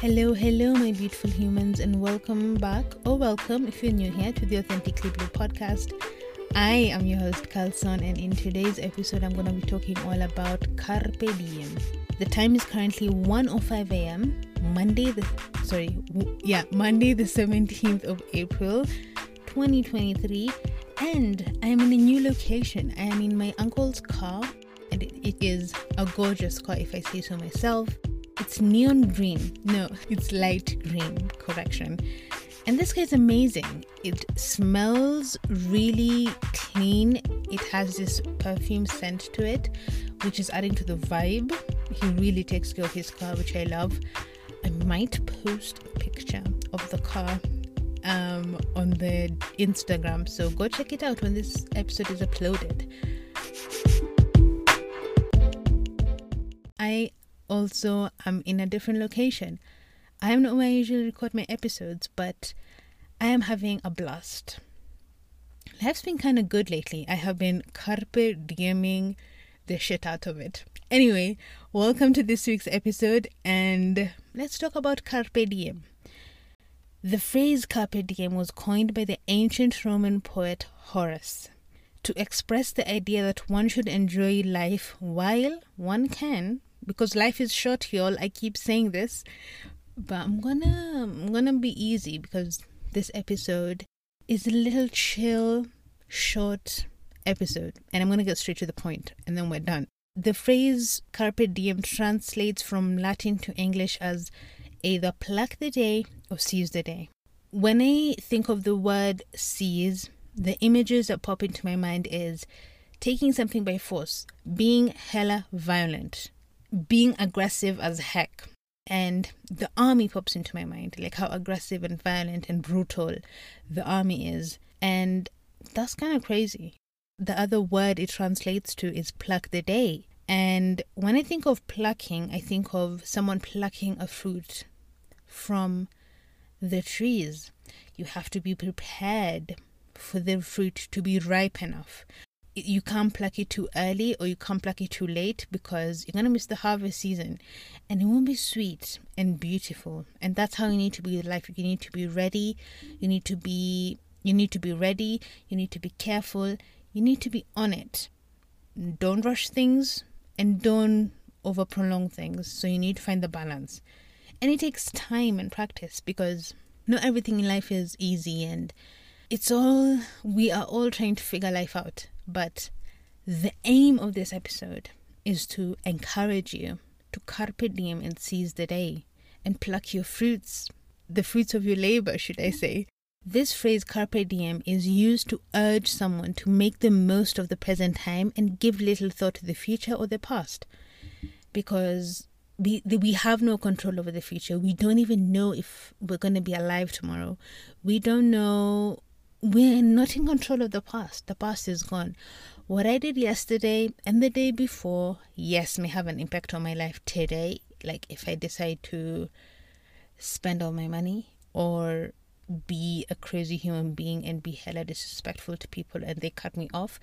Hello, hello, my beautiful humans, and welcome back, or welcome if you're new here to the Authentically Blue podcast. I am your host, Kalson, and in today's episode, I'm going to be talking all about Carpe Diem. The time is currently 1:05 a.m. Monday, the sorry, yeah, Monday, the 17th of April, 2023, and I am in a new location. I am in my uncle's car, and it, it is a gorgeous car, if I say so myself. It's neon green. No, it's light green. Correction. And this is amazing. It smells really clean. It has this perfume scent to it, which is adding to the vibe. He really takes care of his car, which I love. I might post a picture of the car um, on the Instagram, so go check it out when this episode is uploaded. I also I'm in a different location. I am not where I usually record my episodes, but I am having a blast. Life's been kind of good lately. I have been carpe dieming the shit out of it. Anyway, welcome to this week's episode, and let's talk about carpe diem. The phrase carpe diem was coined by the ancient Roman poet Horace to express the idea that one should enjoy life while one can because life is short y'all i keep saying this but i'm gonna i'm gonna be easy because this episode is a little chill short episode and i'm gonna get straight to the point and then we're done. The phrase carpe diem translates from latin to english as either pluck the day or seize the day. When i think of the word seize the images that pop into my mind is taking something by force being hella violent being aggressive as heck. And the army pops into my mind, like how aggressive and violent and brutal the army is. And that's kind of crazy. The other word it translates to is pluck the day. And when I think of plucking, I think of someone plucking a fruit from the trees. You have to be prepared for the fruit to be ripe enough you can't pluck it too early or you can't pluck it too late because you're going to miss the harvest season. And it won't be sweet and beautiful. And that's how you need to be with life. You need to be ready. You need to be you need to be ready. You need to be careful. You need to be on it. Don't rush things and don't over prolong things. So you need to find the balance. And it takes time and practice because not everything in life is easy and it's all we are all trying to figure life out but the aim of this episode is to encourage you to carpe diem and seize the day and pluck your fruits, the fruits of your labor, should I say. This phrase carpe diem is used to urge someone to make the most of the present time and give little thought to the future or the past. Because we we have no control over the future. We don't even know if we're going to be alive tomorrow. We don't know we're not in control of the past. The past is gone. What I did yesterday and the day before, yes, may have an impact on my life today. Like if I decide to spend all my money or be a crazy human being and be hella disrespectful to people and they cut me off.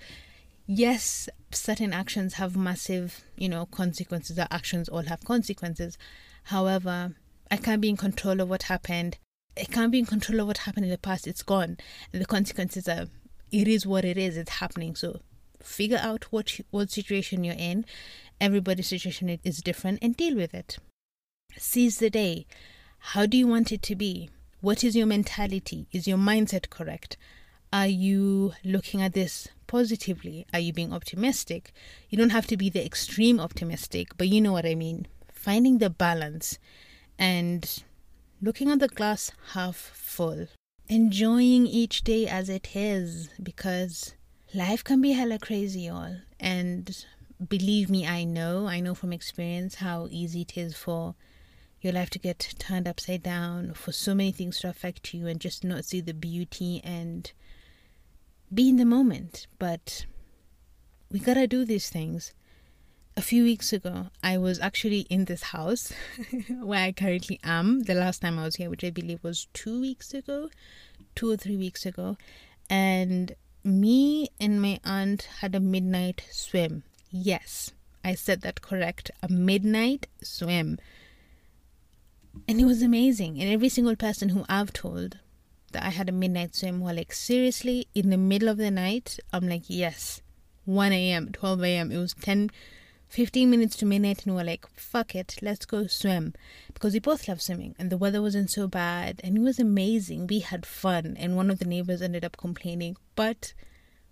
Yes, certain actions have massive, you know, consequences. Our actions all have consequences. However, I can't be in control of what happened it can't be in control of what happened in the past. It's gone, and the consequences are. It is what it is. It's happening. So, figure out what what situation you're in. Everybody's situation is different, and deal with it. Seize the day. How do you want it to be? What is your mentality? Is your mindset correct? Are you looking at this positively? Are you being optimistic? You don't have to be the extreme optimistic, but you know what I mean. Finding the balance and looking at the glass half full, enjoying each day as it is because life can be hella crazy, y'all. And believe me, I know, I know from experience how easy it is for your life to get turned upside down, for so many things to affect you and just not see the beauty and be in the moment. But we gotta do these things a few weeks ago, I was actually in this house where I currently am. The last time I was here, which I believe was two weeks ago, two or three weeks ago. And me and my aunt had a midnight swim. Yes, I said that correct. A midnight swim. And it was amazing. And every single person who I've told that I had a midnight swim were like, seriously, in the middle of the night? I'm like, yes. 1 a.m., 12 a.m. It was 10, 15 minutes to midnight, and we were like, fuck it, let's go swim. Because we both love swimming, and the weather wasn't so bad, and it was amazing. We had fun, and one of the neighbors ended up complaining, but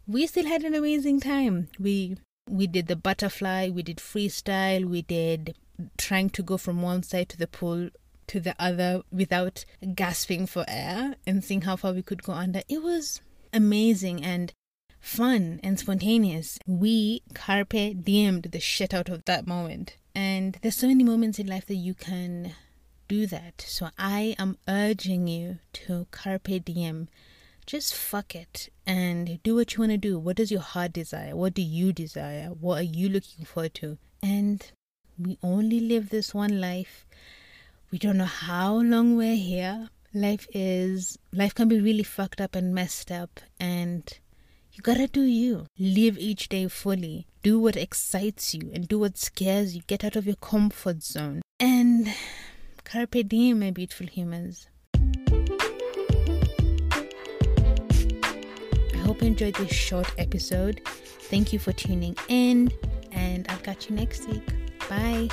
we still had an amazing time. We we did the butterfly, we did freestyle, we did trying to go from one side to the pool to the other without gasping for air and seeing how far we could go under. It was amazing and fun and spontaneous. We carpe diemed the shit out of that moment. And there's so many moments in life that you can do that. So I am urging you to carpe diem just fuck it and do what you want to do. What does your heart desire? What do you desire? What are you looking forward to? And we only live this one life. We don't know how long we're here. Life is, life can be really fucked up and messed up. And you gotta do you. Live each day fully. Do what excites you and do what scares you. Get out of your comfort zone. And carpe diem, my beautiful humans. I hope you enjoyed this short episode. Thank you for tuning in, and I'll catch you next week. Bye.